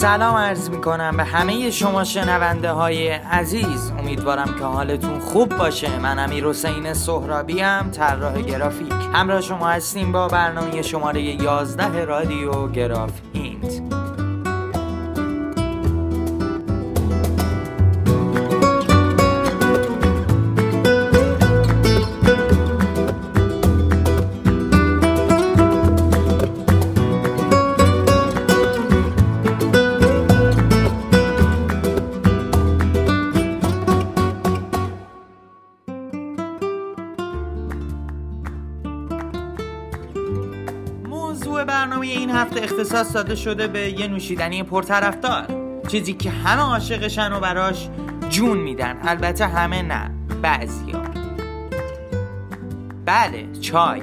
سلام عرض می کنم به همه شما شنونده های عزیز. امیدوارم که حالتون خوب باشه. من امیر حسین سهرابی هم طراح گرافیک. همراه شما هستیم با برنامه شماره 11 رادیو گراف موضوع برنامه این هفته اختصاص داده شده به یه نوشیدنی پرطرفدار. چیزی که همه عاشقشن و براش جون میدن. البته همه نه بعضیا. بله چای.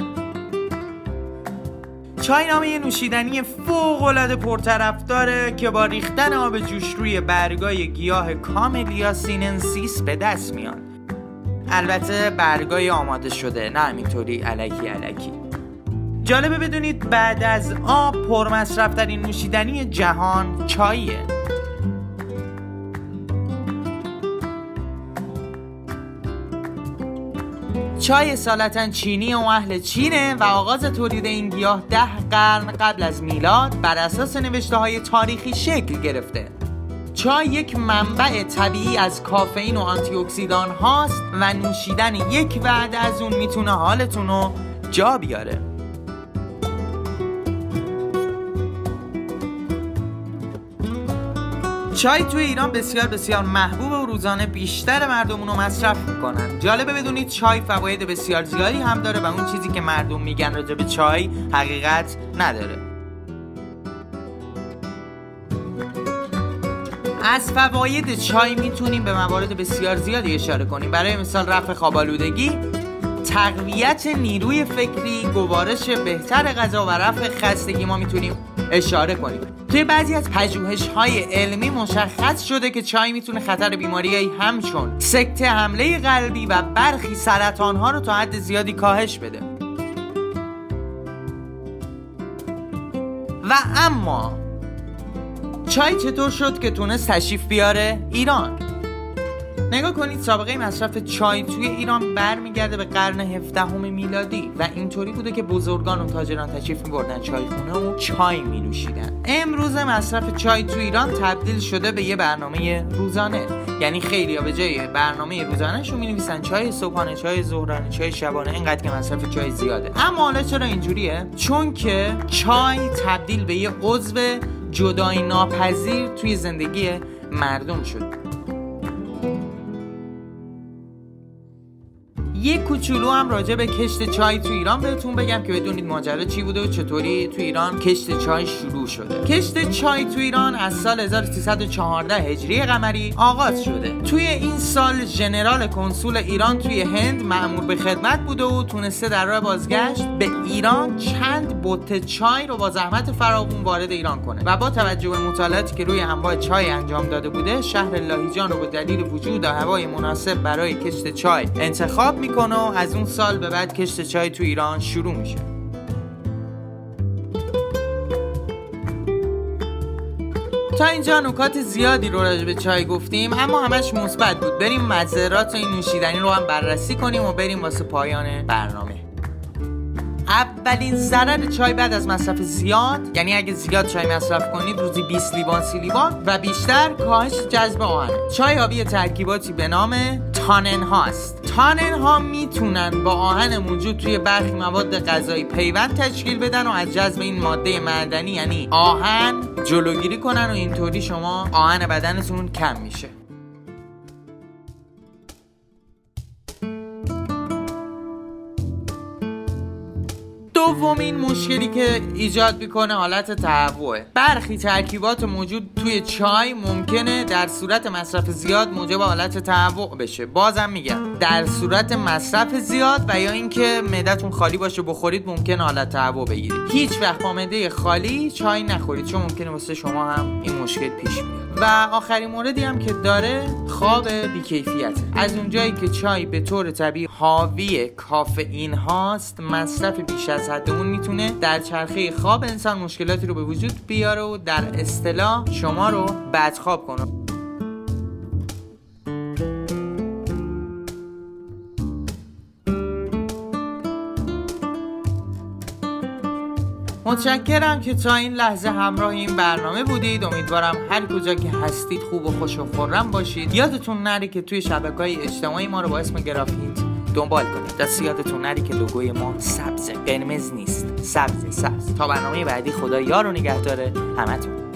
چای نامه یه نوشیدنی فوق العاده پرطرفداره که با ریختن آب جوش روی برگای گیاه Camellia sinensis به دست میاد. البته برگای آماده شده نه همینطوری الکی الکی. جالبه بدونید بعد از آب پرمصرف ترین نوشیدنی جهان چاییه. چای اصالتا چینی و اهل چینه و آغاز تولید این گیاه ده قرن قبل از میلاد بر اساس نوشته های تاریخی شکل گرفته. چای یک منبع طبیعی از کافئین و آنتی اکسیدان هاست و نوشیدن یک وعده از اون می‌تونه حالتون رو جا بیاره. چای توی ایران بسیار بسیار محبوب و روزانه بیشتر مردم اونو مصرف می‌کنن. جالبه بدونید چای فواید بسیار زیادی هم داره و اون چیزی که مردم میگن راجع به چای حقیقت نداره. از فواید چای می‌تونیم به موارد بسیار زیادی اشاره کنیم. برای مثال رفع خوابالودگی تقویت نیروی فکری گوارش بهتر غذا و رفع خستگی. ما می‌تونیم اشاره کنیم. توی بعضی از پژوهش های علمی مشخص شده که چای می‌تونه خطر بیماری همچون سکته حمله قلبی و برخی سرطان ها رو تا حد زیادی کاهش بده. و اما چای چطور شد که تونست تشریف بیاره؟ ایران. نگاه کنید سابقه مصرف چای توی ایران برمیگرده به قرن 17 میلادی و اینطوری بوده که بزرگان و تاجران تشریف میبردن چای خونه و چای می نوشیدن امروز مصرف چای تو ایران تبدیل شده به یه برنامه روزانه. یعنی خیلی به جای برنامه روزانهشون می چای صبحانه چای ظهرانه چای شبانه اینقدر که مصرف چای زیاده. اما حالا چرا اینجوریه؟ چون که چای تبدیل به یه عضو جدایی ناپذیر توی زندگی مردم شد. کوچولو هم راجع به کشت چای تو ایران بهتون بگم که بدونید ماجرا چی بوده و چطوری تو ایران کشت چای شروع شده. کشت چای تو ایران از سال 1314 هجری قمری آغاز شده. توی این سال ژنرال کنسول ایران توی هند مأمور به خدمت بوده و تونسته در راه بازگشت به ایران چند بوته چای رو با زحمت فراوون وارد ایران کنه. و با توجه به مطالعاتی که روی انواع چای انجام داده بوده شهر لاهیجان رو به دلیل وجود هوای مناسب برای کشت چای انتخاب می‌کنه از اون سال به بعد کشت چای تو ایران شروع میشه. تا اینجا نکات زیادی رو راجع به چای گفتیم اما همش مثبت بود. بریم مزرات این نوشیدنی رو هم بررسی کنیم و بریم واسه پایان برنامه. اولین ضرر چای بعد از مصرف زیاد یعنی اگه زیاد چای مصرف کنید روزی 20 لیوان 30 لیوان و بیشتر کاهش جذب آهن. چای آبی ترکیباتی به نام تانن هاست تانن ها می‌تونن با آهن موجود توی برخی مواد غذایی پیوند تشکیل بدن و از جذب این ماده معدنی یعنی آهن جلوگیری کنن و اینطوری شما آهن بدنتون کم میشه. دومین مشکلی که ایجاد می‌کنه حالت تهوعه. برخی ترکیبات موجود توی چای ممکنه در صورت مصرف زیاد موجب حالت تهوع بشه. بازم میگم. در صورت مصرف زیاد و یا اینکه معدتون خالی باشه بخورید ممکن حالت هوا بگیرید. هیچ وقت با معده خالی چای نخورید چون ممکنه واسه شما هم این مشکل پیش بیاد. و آخرین موردی هم که داره خواب بیکیفیت از اونجایی که چای به طور طبیعی حاوی کافئین هاست مصرف بیش از حد اون می‌تونه در چرخه خواب انسان مشکلاتی رو به وجود بیاره و در اصطلاح شما رو بدخواب کنه. متشکرم که تا این لحظه همراه این برنامه بودید. امیدوارم هر کجا که هستید خوب و خوش و خورم باشید. یادتون نره که توی شبکه اجتماعی ما رو با اسم گرافیت دنبال کنید. دست یادتون نره که لوگوی ما سبز قرمز نیست. سبز سبز. تا برنامه بعدی خدا یار و نگهداره. همتون.